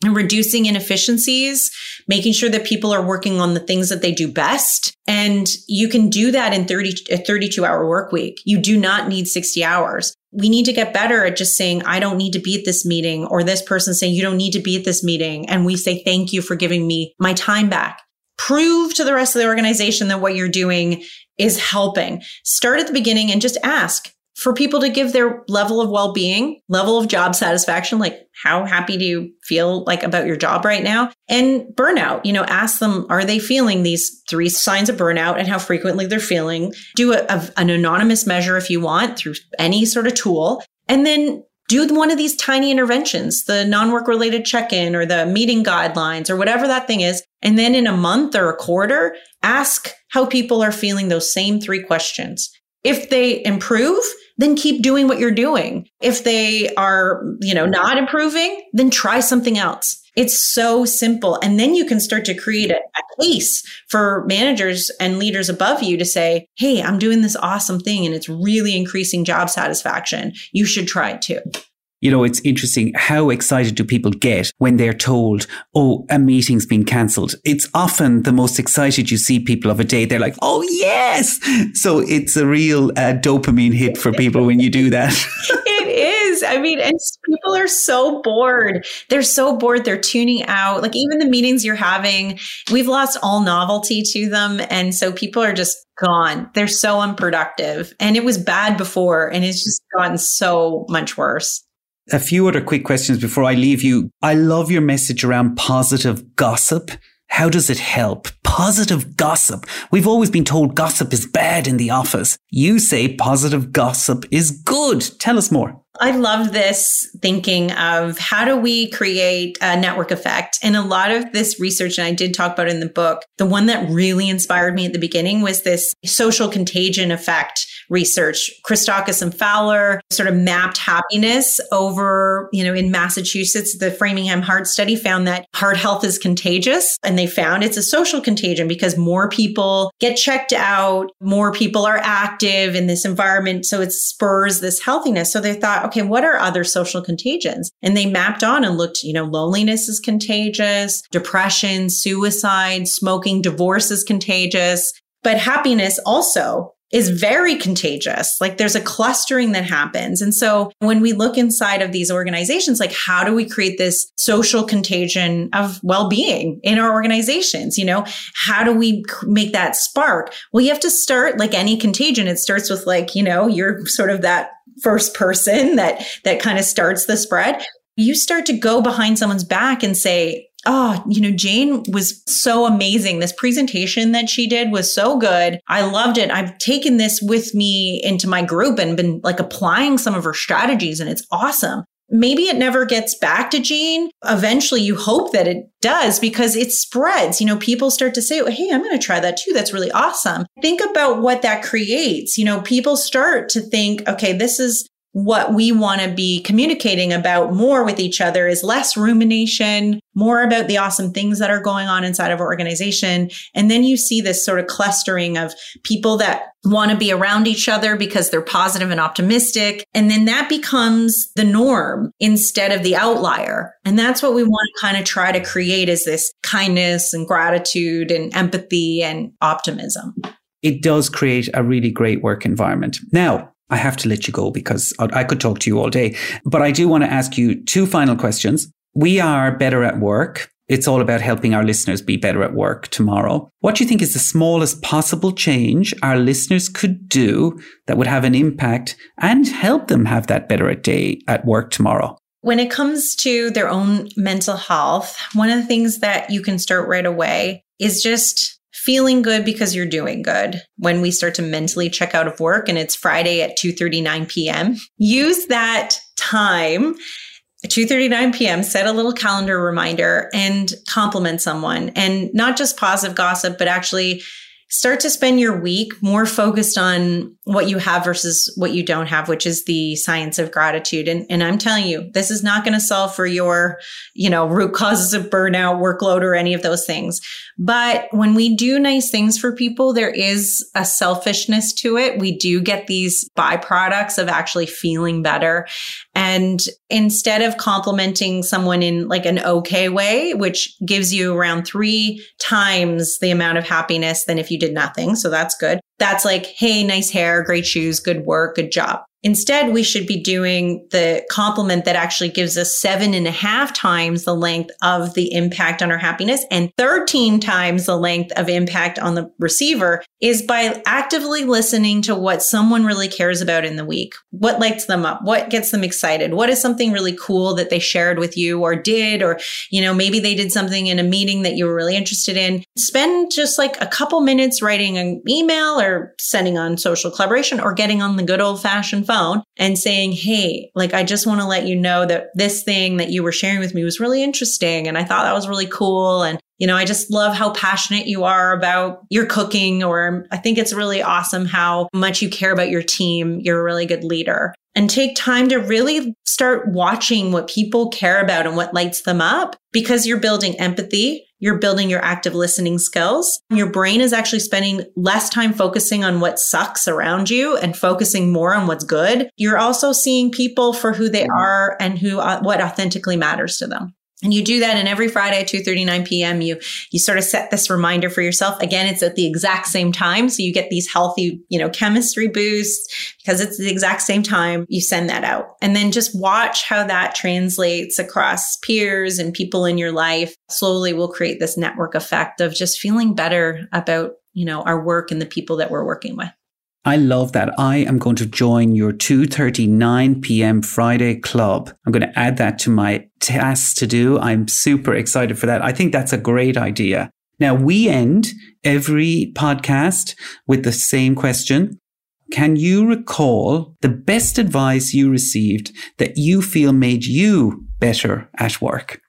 reducing inefficiencies, making sure that people are working on the things that they do best. And you can do that in 30, a 32 hour work week. You do not need 60 hours. We need to get better at just saying, I don't need to be at this meeting, or this person saying, you don't need to be at this meeting. And we say, thank you for giving me my time back. Prove to the rest of the organization that what you're doing is helping. Start at the beginning and just ask, for people to give their level of well-being, level of job satisfaction, like how happy do you feel like about your job right now? And burnout, you know, ask them, are they feeling these three signs of burnout and how frequently they're feeling? Do a, a, an anonymous measure if you want through any sort of tool. And then do one of these tiny interventions, the non-work related check-in or the meeting guidelines or whatever that thing is. And then in a month or a quarter, ask how people are feeling those same three questions. If they improve, then keep doing what you're doing. If they are, you know, not improving, then try something else. It's so simple. And then you can start to create a, a, case for managers and leaders above you to say, Hey, I'm doing this awesome thing and it's really increasing job satisfaction. You should try it too. You know, it's interesting. How excited do people get when they're told, oh, a meeting's been cancelled? It's often the most excited you see people of a day. They're like, oh, yes. So it's a real uh, dopamine hit for people when you do that. it is. I mean, and people are so bored. They're so bored. They're tuning out. Like even the meetings you're having, we've lost all novelty to them. And so people are just gone. They're so unproductive. And it was bad before and it's just gotten so much worse a few other quick questions before I leave you. I love your message around positive gossip. How does it help? Positive gossip. We've always been told gossip is bad in the office. You say positive gossip is good. Tell us more. I love this thinking of how do we create a network effect? And a lot of this research, and I did talk about in the book, the one that really inspired me at the beginning was this social contagion effect research. Christakis and Fowler sort of mapped happiness over, you know, in Massachusetts, the Framingham Heart Study found that heart health is contagious. And they found it's a social contagion because more people get checked out, more people are active in this environment. So it spurs this healthiness. So they thought, okay, what are other social contagions? And they mapped on and looked, you know, loneliness is contagious, depression, suicide, smoking, divorce is contagious. But happiness also is very contagious. Like there's a clustering that happens. And so when we look inside of these organizations, like how do we create this social contagion of well-being in our organizations? You know, how do we make that spark? Well, you have to start like any contagion. It starts with like, you know, you're sort of that first person that, that kind of starts the spread. You start to go behind someone's back and say, oh, you know, Jane was so amazing. This presentation that she did was so good. I loved it. I've taken this with me into my group and been like applying some of her strategies, and it's awesome. Maybe it never gets back to Jane. Eventually, you hope that it does because it spreads. You know, people start to say, Hey, I'm going to try that too. That's really awesome. Think about what that creates. You know, people start to think, okay, this is what we want to be communicating about more with each other is less rumination, more about the awesome things that are going on inside of our organization. And then you see this sort of clustering of people that want to be around each other because they're positive and optimistic. And then that becomes the norm instead of the outlier. And that's what we want to kind of try to create is this kindness and gratitude and empathy and optimism. It does create a really great work environment. Now, I have to let you go because I could talk to you all day, but I do want to ask you two final questions. We are better at work. It's all about helping our listeners be better at work tomorrow. What do you think is the smallest possible change our listeners could do that would have an impact and help them have that better day at work tomorrow? When it comes to their own mental health, one of the things that you can start right away is just feeling good because you're doing good when we start to mentally check out of work and it's friday at 2.39 p.m use that time 2:39 p.m. set a little calendar reminder and compliment someone and not just positive gossip but actually start to spend your week more focused on what you have versus what you don't have, which is the science of gratitude. And, and I'm telling you, this is not going to solve for your, you know, root causes of burnout, workload, or any of those things. But when we do nice things for people, there is a selfishness to it. We do get these byproducts of actually feeling better. And instead of complimenting someone in like an okay way, which gives you around three times the amount of happiness than if you did nothing. So that's good. That's like, hey, nice hair, great shoes, good work, good job. Instead, we should be doing the compliment that actually gives us seven and a half times the length of the impact on our happiness and 13 times the length of impact on the receiver is by actively listening to what someone really cares about in the week. What lights them up? What gets them excited? What is something really cool that they shared with you or did? Or, you know, maybe they did something in a meeting that you were really interested in. Spend just like a couple minutes writing an email or sending on social collaboration or getting on the good old fashioned phone and saying, Hey, like, I just want to let you know that this thing that you were sharing with me was really interesting. And I thought that was really cool. And, you know, I just love how passionate you are about your cooking, or I think it's really awesome how much you care about your team. You're a really good leader and take time to really start watching what people care about and what lights them up because you're building empathy. You're building your active listening skills. Your brain is actually spending less time focusing on what sucks around you and focusing more on what's good. You're also seeing people for who they are and who, uh, what authentically matters to them. And you do that and every Friday at 2:39 p.m. you you sort of set this reminder for yourself. Again, it's at the exact same time so you get these healthy, you know, chemistry boosts because it's the exact same time you send that out. And then just watch how that translates across peers and people in your life. Slowly we'll create this network effect of just feeling better about, you know, our work and the people that we're working with. I love that. I am going to join your 2:39 p.m. Friday club. I'm going to add that to my tasks to do. I'm super excited for that. I think that's a great idea. Now we end every podcast with the same question. Can you recall the best advice you received that you feel made you better at work?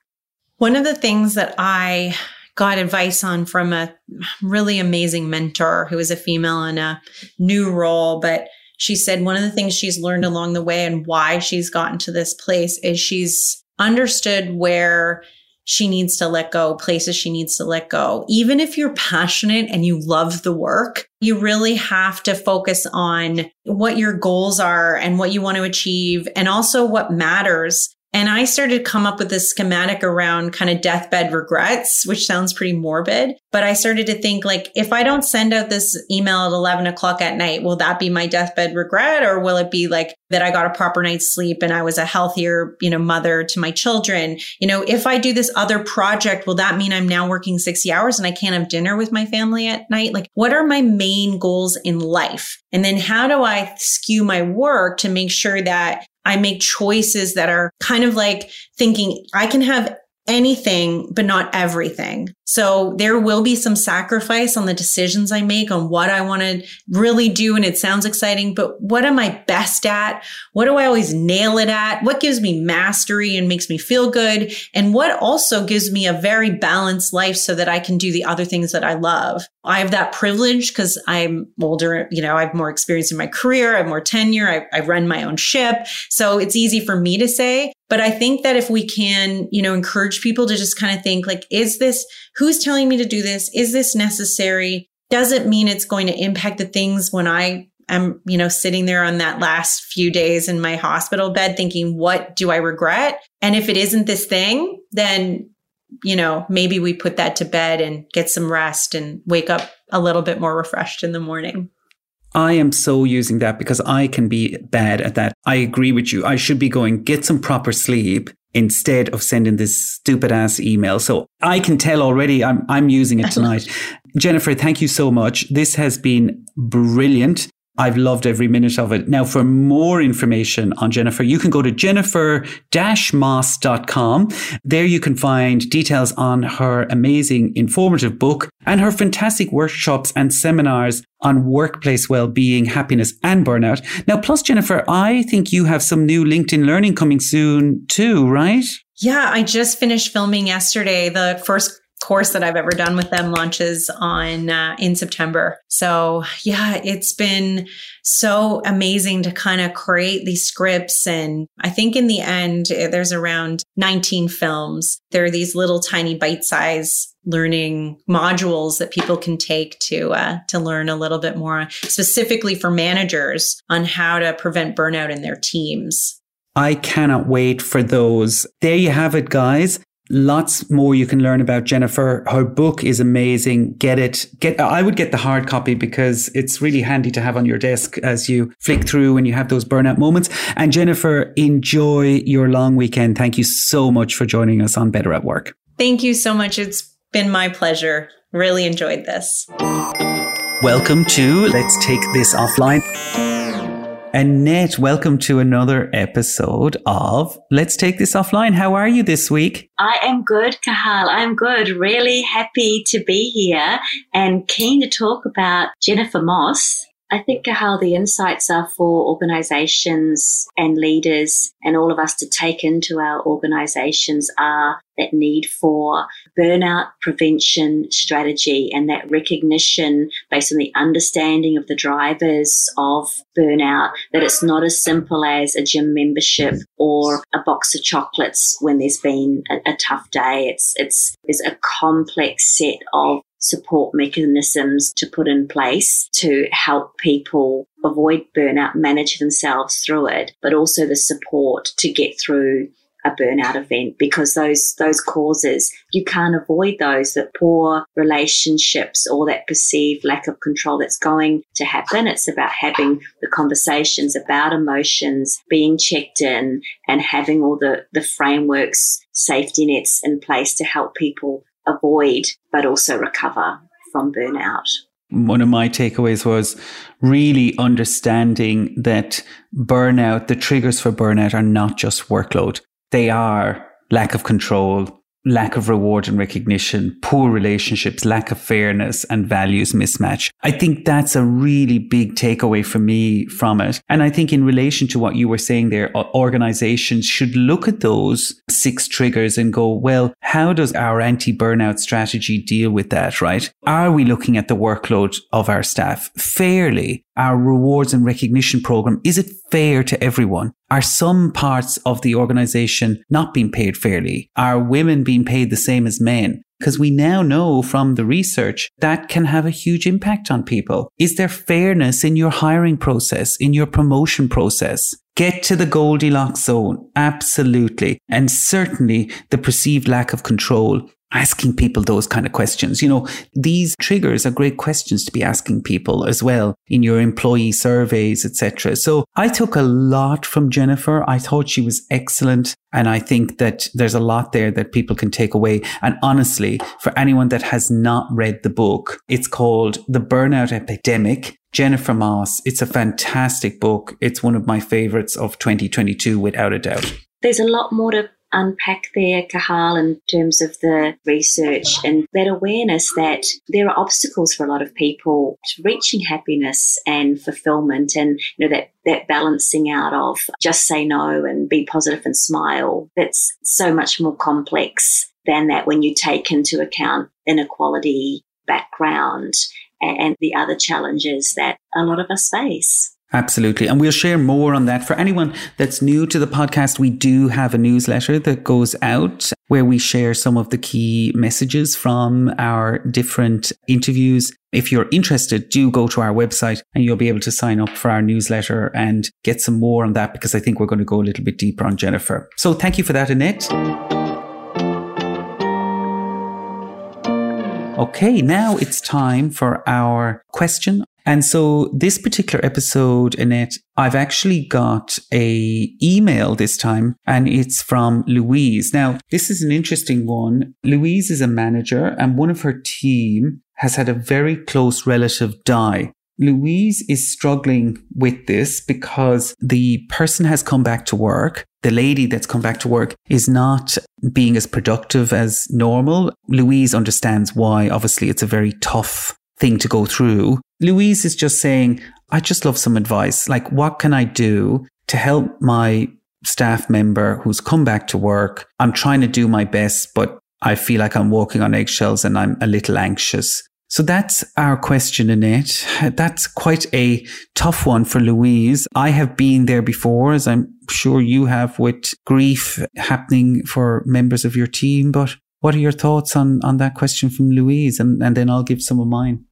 One of the things that I got advice on from a really amazing mentor who is a female in a new role. But she said one of the things she's learned along the way and why she's gotten to this place is she's understood where she needs to let go, places she needs to let go. Even if you're passionate and you love the work, you really have to focus on what your goals are and what you want to achieve and also what matters and I started to come up with this schematic around kind of deathbed regrets, which sounds pretty morbid. But I started to think like, if I don't send out this email at 11 o'clock at night, will that be my deathbed regret? Or will it be like that I got a proper night's sleep and I was a healthier, you know, mother to my children? You know, if I do this other project, will that mean I'm now working 60 hours and I can't have dinner with my family at night? Like, what are my main goals in life? And then how do I skew my work to make sure that I make choices that are kind of like thinking I can have anything, but not everything. So there will be some sacrifice on the decisions I make on what I want to really do. And it sounds exciting, but what am I best at? What do I always nail it at? What gives me mastery and makes me feel good? And what also gives me a very balanced life so that I can do the other things that I love? I have that privilege because I'm older, you know, I have more experience in my career, I have more tenure, I, I run my own ship. So it's easy for me to say. But I think that if we can, you know, encourage people to just kind of think like, is this, who's telling me to do this? Is this necessary? Doesn't mean it's going to impact the things when I am, you know, sitting there on that last few days in my hospital bed thinking, what do I regret? And if it isn't this thing, then you know, maybe we put that to bed and get some rest and wake up a little bit more refreshed in the morning. I am so using that because I can be bad at that. I agree with you. I should be going get some proper sleep instead of sending this stupid ass email. So I can tell already I'm I'm using it tonight. Jennifer, thank you so much. This has been brilliant. I've loved every minute of it. Now, for more information on Jennifer, you can go to jennifer-moss.com. There you can find details on her amazing informative book and her fantastic workshops and seminars on workplace well-being, happiness and burnout. Now, plus Jennifer, I think you have some new LinkedIn learning coming soon too, right? Yeah, I just finished filming yesterday the first course that I've ever done with them launches on uh, in September. So yeah, it's been so amazing to kind of create these scripts. And I think in the end, eh, there's around 19 films. There are these little tiny bite size learning modules that people can take to uh, to learn a little bit more specifically for managers on how to prevent burnout in their teams. I cannot wait for those. There you have it, guys lots more you can learn about Jennifer. Her book is amazing. Get it. Get, I would get the hard copy because it's really handy to have on your desk as you flick through when you have those burnout moments. And Jennifer, enjoy your long weekend. Thank you so much for joining us on Better at Work. Thank you so much. It's been my pleasure. Really enjoyed this. Welcome to Let's Take This Offline. Annette, welcome to another episode of Let's Take This Offline. How are you this week? I am good, Cathal. I'm good. Really happy to be here and keen to talk about Jennifer Moss I think how the insights are for organizations and leaders and all of us to take into our organizations are that need for burnout prevention strategy and that recognition based on the understanding of the drivers of burnout, that it's not as simple as a gym membership or a box of chocolates when there's been a, a tough day. It's, it's, there's a complex set of support mechanisms to put in place to help people avoid burnout, manage themselves through it, but also the support to get through a burnout event because those those causes you can't avoid those that poor relationships or that perceived lack of control that's going to happen. It's about having the conversations about emotions being checked in and having all the the frameworks safety nets in place to help people avoid, but also recover from burnout. One of my takeaways was really understanding that burnout, the triggers for burnout are not just workload. They are lack of control, lack of reward and recognition, poor relationships, lack of fairness and values mismatch. I think that's a really big takeaway for me from it. And I think in relation to what you were saying there, organizations should look at those six triggers and go, well, how does our anti burnout strategy deal with that, right? Are we looking at the workload of our staff fairly? Our rewards and recognition program, is it fair to everyone? Are some parts of the organization not being paid fairly? Are women being paid the same as men? Because we now know from the research that can have a huge impact on people. Is there fairness in your hiring process, in your promotion process? Get to the Goldilocks zone. Absolutely. And certainly the perceived lack of control asking people those kind of questions. You know, these triggers are great questions to be asking people as well in your employee surveys, etc. So I took a lot from Jennifer. I thought she was excellent. And I think that there's a lot there that people can take away. And honestly, for anyone that has not read the book, it's called The Burnout Epidemic. Jennifer Moss. It's a fantastic book. It's one of my favorites of 2022 without a doubt. There's a lot more to unpack there, Cathal, in terms of the research and that awareness that there are obstacles for a lot of people to reaching happiness and fulfillment and you know that that balancing out of just say no and be positive and smile. That's so much more complex than that when you take into account inequality background and the other challenges that a lot of us face. Absolutely. And we'll share more on that. For anyone that's new to the podcast, we do have a newsletter that goes out where we share some of the key messages from our different interviews. If you're interested, do go to our website and you'll be able to sign up for our newsletter and get some more on that because I think we're going to go a little bit deeper on Jennifer. So thank you for that, Annette. Okay, now it's time for our question and so this particular episode, Annette, I've actually got a email this time and it's from Louise. Now, this is an interesting one. Louise is a manager and one of her team has had a very close relative die. Louise is struggling with this because the person has come back to work. The lady that's come back to work is not being as productive as normal. Louise understands why. Obviously, it's a very tough thing to go through. Louise is just saying, I just love some advice. Like, what can I do to help my staff member who's come back to work? I'm trying to do my best, but I feel like I'm walking on eggshells and I'm a little anxious. So that's our question, Annette. That's quite a tough one for Louise. I have been there before, as I'm sure you have, with grief happening for members of your team. But what are your thoughts on, on that question from Louise? And, and then I'll give some of mine.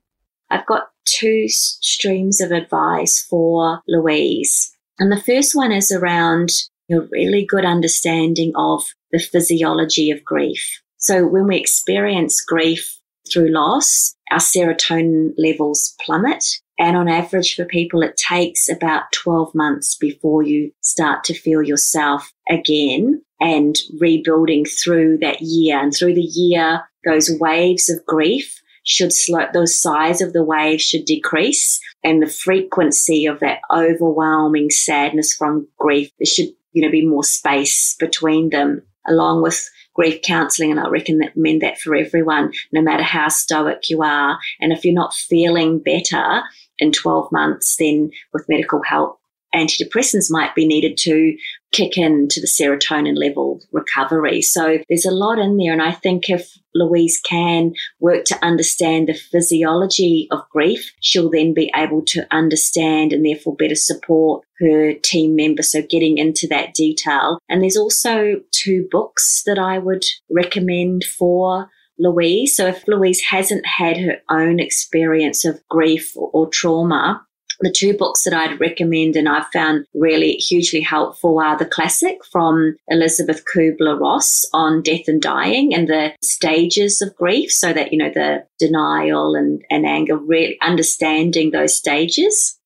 I've got two streams of advice for Louise. And the first one is around a really good understanding of the physiology of grief. So when we experience grief through loss, our serotonin levels plummet. And on average for people, it takes about 12 months before you start to feel yourself again and rebuilding through that year. And through the year, those waves of grief should slow, those size of the waves should decrease and the frequency of that overwhelming sadness from grief, there should, you know, be more space between them along with grief counseling. And I recommend that for everyone, no matter how stoic you are. And if you're not feeling better in 12 months, then with medical help, antidepressants might be needed to kick in to the serotonin level recovery. So there's a lot in there. And I think if Louise can work to understand the physiology of grief, she'll then be able to understand and therefore better support her team member. So getting into that detail. And there's also two books that I would recommend for Louise. So if Louise hasn't had her own experience of grief or trauma, the two books that I'd recommend and I've found really hugely helpful are the classic from Elisabeth Kubler Ross on death and dying and the stages of grief. So that, you know, the denial and, and anger, really understanding those stages.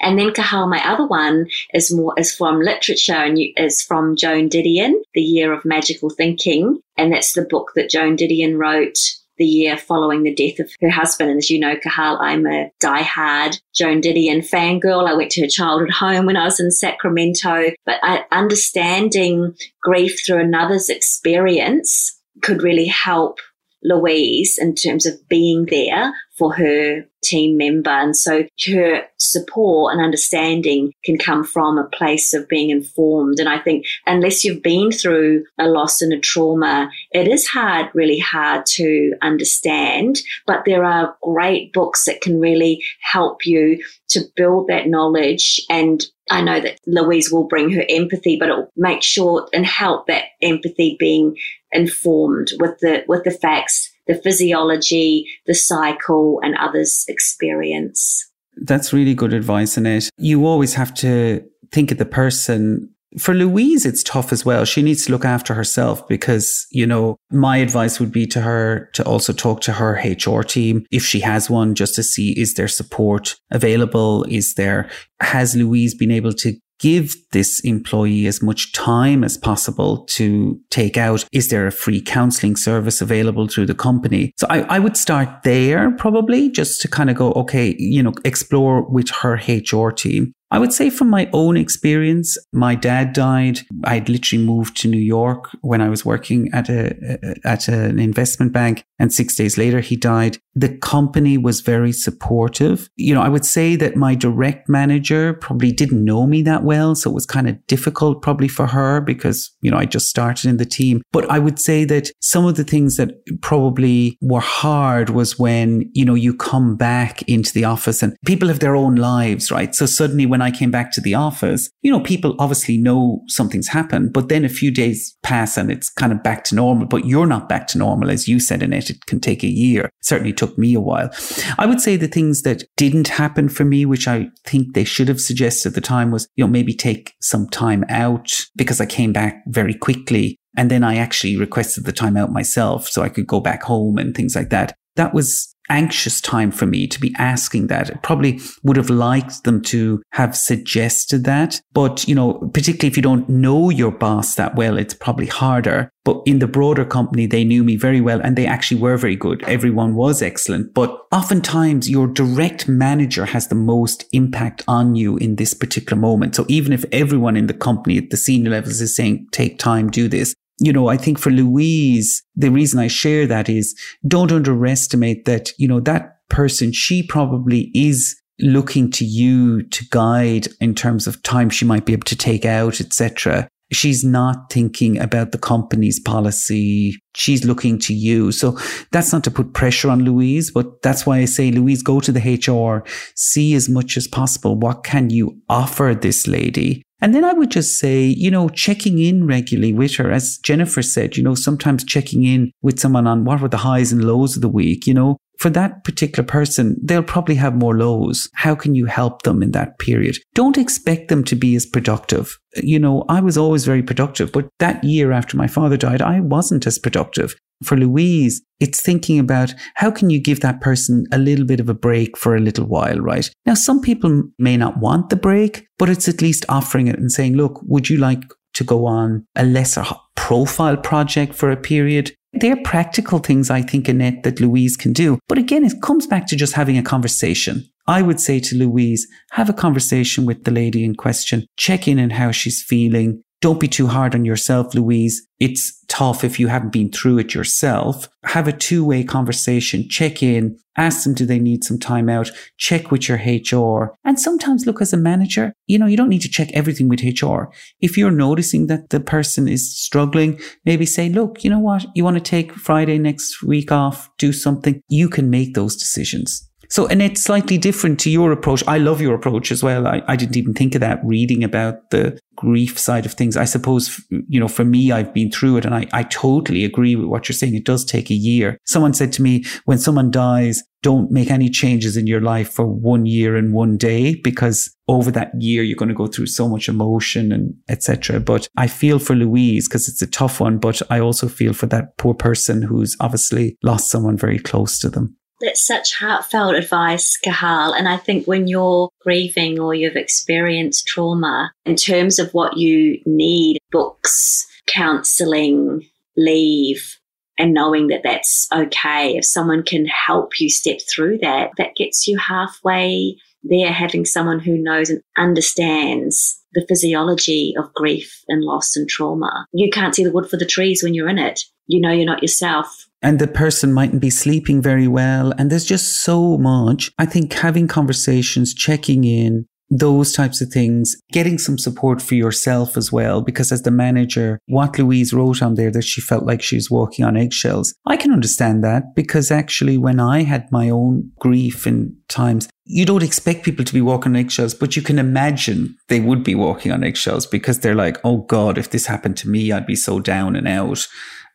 And then Cathal, my other one is more is from literature and is from Joan Didion, The Year of Magical Thinking, and that's the book that Joan Didion wrote the year following the death of her husband. And as you know, Cathal, I'm a die-hard Joan Didion fangirl. I went to her childhood home when I was in Sacramento, but understanding grief through another's experience could really help Louise in terms of being there for her team member. And so her support and understanding can come from a place of being informed. And I think unless you've been through a loss and a trauma, it is hard, really hard to understand. But there are great books that can really help you to build that knowledge and I know that Louise will bring her empathy, but it'll make sure and help that empathy being informed with the with the facts, the physiology, the cycle, and others' experience. That's really good advice, Annette. You always have to think of the person. For Louise, it's tough as well. She needs to look after herself because, you know, my advice would be to her to also talk to her HR team if she has one, just to see is there support available? Is there, has Louise been able to give this employee as much time as possible to take out. Is there a free counseling service available through the company? So I, I would start there probably just to kind of go, okay, you know, explore with her HR team. I would say from my own experience, my dad died. I'd literally moved to New York when I was working at a, at an investment bank. And six days later, he died. The company was very supportive. You know, I would say that my direct manager probably didn't know me that well. So it was kind of difficult probably for her because, you know, I just started in the team. But I would say that some of the things that probably were hard was when, you know, you come back into the office and people have their own lives, right? So suddenly when I came back to the office, you know, people obviously know something's happened, but then a few days pass and it's kind of back to normal, but you're not back to normal. As you said, Annette, it can take a year. Certainly took me a while. I would say the things that didn't happen for me, which I think they should have suggested at the time was, you know, maybe take some time out because I came back very quickly. And then I actually requested the time out myself so I could go back home and things like that. That was anxious time for me to be asking that. I probably would have liked them to have suggested that. But, you know, particularly if you don't know your boss that well, it's probably harder. But in the broader company, they knew me very well and they actually were very good. Everyone was excellent. But oftentimes your direct manager has the most impact on you in this particular moment. So even if everyone in the company at the senior levels is saying, take time, do this, you know, I think for Louise, the reason I share that is don't underestimate that, you know, that person, she probably is looking to you to guide in terms of time she might be able to take out, etc. She's not thinking about the company's policy. She's looking to you. So that's not to put pressure on Louise, but that's why I say, Louise, go to the HR, see as much as possible. What can you offer this lady? And then I would just say, you know, checking in regularly with her, as Jennifer said, you know, sometimes checking in with someone on what were the highs and lows of the week, you know, for that particular person, they'll probably have more lows. How can you help them in that period? Don't expect them to be as productive. You know, I was always very productive, but that year after my father died, I wasn't as productive for Louise, it's thinking about how can you give that person a little bit of a break for a little while, right? Now, some people may not want the break, but it's at least offering it and saying, look, would you like to go on a lesser profile project for a period? They're practical things, I think, Annette, that Louise can do. But again, it comes back to just having a conversation. I would say to Louise, have a conversation with the lady in question, check in on how she's feeling, don't be too hard on yourself, Louise. It's tough if you haven't been through it yourself. Have a two way conversation, check in, ask them, do they need some time out? Check with your HR. And sometimes look as a manager, you know, you don't need to check everything with HR. If you're noticing that the person is struggling, maybe say, look, you know what? You want to take Friday next week off, do something. You can make those decisions. So, and it's slightly different to your approach. I love your approach as well. I, I didn't even think of that reading about the grief side of things. I suppose, you know, for me, I've been through it and I, I totally agree with what you're saying. It does take a year. Someone said to me, when someone dies, don't make any changes in your life for one year and one day because over that year you're going to go through so much emotion and etc but i feel for louise because it's a tough one but i also feel for that poor person who's obviously lost someone very close to them that's such heartfelt advice, Cathal. And I think when you're grieving or you've experienced trauma, in terms of what you need, books, counseling, leave, and knowing that that's okay. If someone can help you step through that, that gets you halfway there, having someone who knows and understands the physiology of grief and loss and trauma. You can't see the wood for the trees when you're in it. You know you're not yourself and the person mightn't be sleeping very well. And there's just so much. I think having conversations, checking in, those types of things, getting some support for yourself as well. Because as the manager, what Louise wrote on there that she felt like she was walking on eggshells, I can understand that because actually when I had my own grief in times, you don't expect people to be walking on eggshells, but you can imagine they would be walking on eggshells because they're like, oh God, if this happened to me, I'd be so down and out.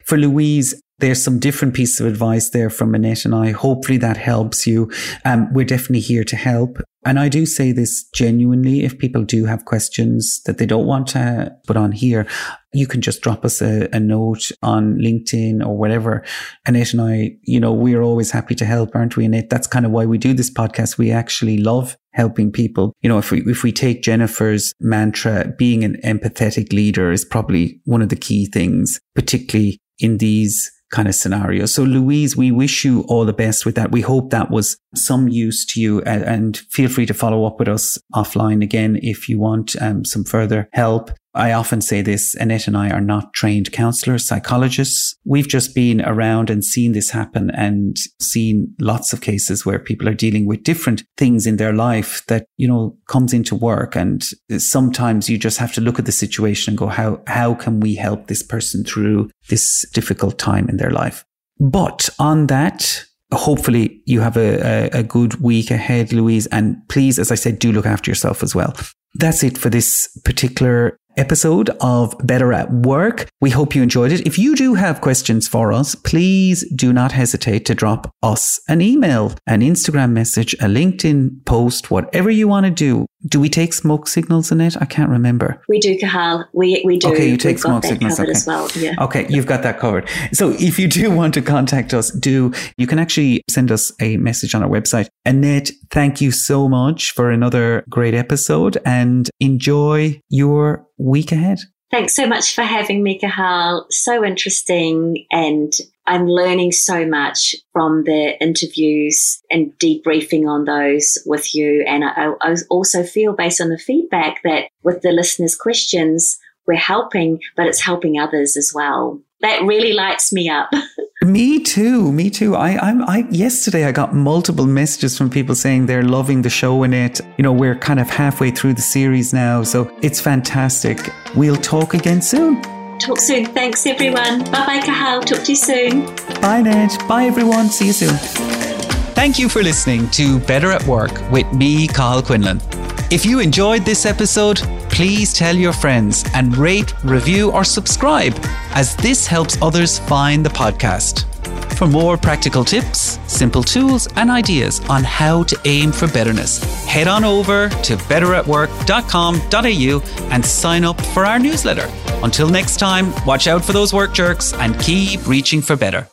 For Louise, there's some different pieces of advice there from Annette and I. Hopefully that helps you. Um, we're definitely here to help. And I do say this genuinely. If people do have questions that they don't want to put on here, you can just drop us a, a note on LinkedIn or whatever. Annette and I, you know, we're always happy to help, aren't we, Annette? That's kind of why we do this podcast. We actually love helping people. You know, if we, if we take Jennifer's mantra, being an empathetic leader is probably one of the key things, particularly in these kind of scenario. So, Louise, we wish you all the best with that. We hope that was some use to you and, feel free to follow up with us offline again if you want um, some further help. I often say this, Annette and I are not trained counselors, psychologists. We've just been around and seen this happen and seen lots of cases where people are dealing with different things in their life that, you know, comes into work. And sometimes you just have to look at the situation and go, how, how can we help this person through this difficult time in their life? But on that, hopefully you have a, a, a, good week ahead, Louise. And please, as I said, do look after yourself as well. That's it for this particular episode of Better at Work. We hope you enjoyed it. If you do have questions for us, please do not hesitate to drop us an email, an Instagram message, a LinkedIn post, whatever you want to do. Do we take smoke signals in it? I can't remember. We do, Cathal. We, we do. Okay, you take smoke signals. Okay. as well. Yeah. Okay, you've got that covered. So if you do want to contact us, do you can actually send us a message on our website. Annette, thank you so much for another great episode and enjoy your week ahead. Thanks so much for having me, Cathal. So interesting. And I'm learning so much from the interviews and debriefing on those with you. And I, I also feel based on the feedback that with the listeners' questions, we're helping, but it's helping others as well. That really lights me up. Me too. Me too. I, I'm, I, yesterday I got multiple messages from people saying they're loving the show in it. You know, we're kind of halfway through the series now. So it's fantastic. We'll talk again soon. Talk soon. Thanks, everyone. Bye bye, Cathal. Talk to you soon. Bye, Ned. Bye, everyone. See you soon. Thank you for listening to Better at Work with me, Cathal Quinlan. If you enjoyed this episode, please tell your friends and rate, review, or subscribe, as this helps others find the podcast. For more practical tips, simple tools, and ideas on how to aim for betterness, head on over to betteratwork.com.au and sign up for our newsletter. Until next time, watch out for those work jerks and keep reaching for better.